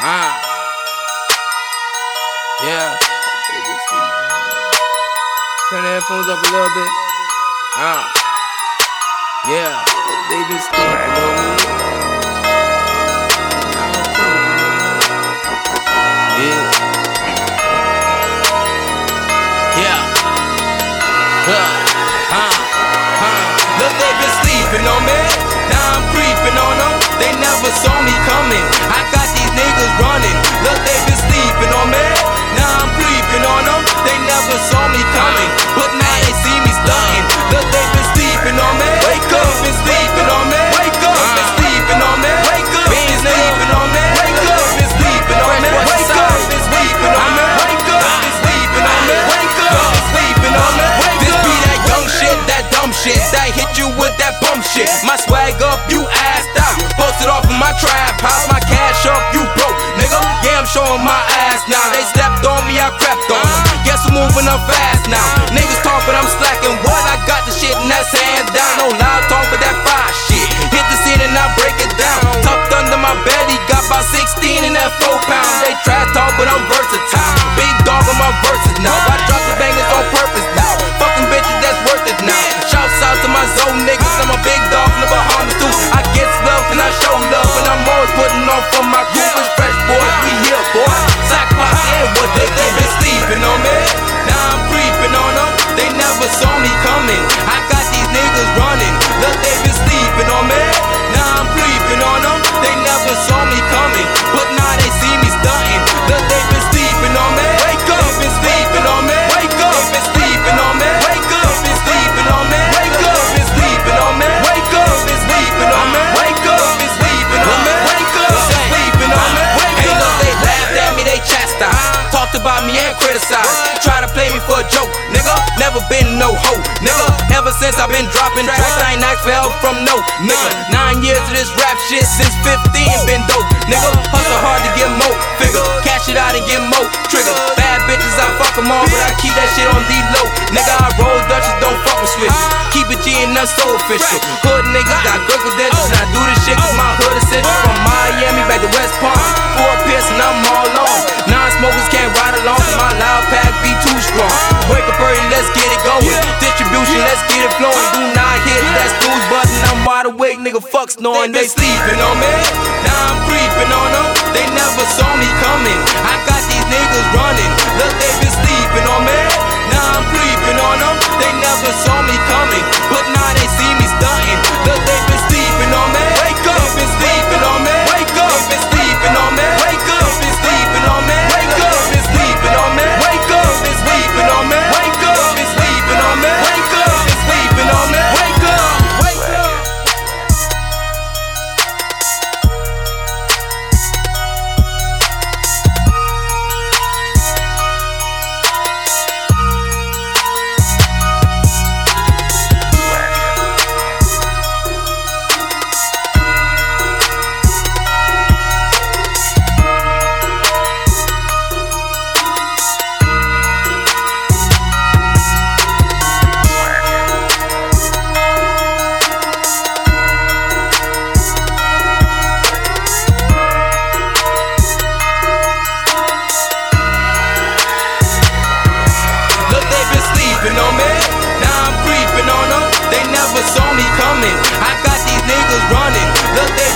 Ah. Yeah. Turn the headphones up a little bit. Ah. Yeah. They sleeping on me. Yeah. Yeah. Huh. Huh. Huh. Look, they been sleeping on me. Now I'm creeping on them. They never saw me coming. I got these niggas running. Look, they been sleeping on me. Now I'm creeping on them. They never saw me coming. But now they see me stunting. Look, they been sleeping on me. Wake up. Been sleeping on me. Wake up. Been sleeping on me. Wake up. Been sleeping on me. Wake up. Been sleeping on me. Wake up. Been sleeping on me. Wake up. Been sleeping on me. Wake up. Been sleeping on me. This be that young shit, that dumb shit. That hit you with that bum shit. My swag up, you now. Try to play me for a joke, nigga. Never been no hoe, nigga. Ever since I've been dropping tracks, I ain't asked for help from no nigga. Nine years of this rap shit since 15 been dope, nigga. Hustle hard to get more figure, cash it out and get more trigger. Bad bitches, I fuck them all, but I keep that shit on D-low. Nigga, I roll Dutchess, don't fuck with switches. Keep it G and that's so official. Hood niggas got good credentials, I do this shit cause Early, let's get it going. Distribution, let's get it flowing. Do not hit that snooze button, I'm wide awake, nigga. Fuck snoring, they sleeping on me. Now I'm creeping running. I got these niggas running. Look, they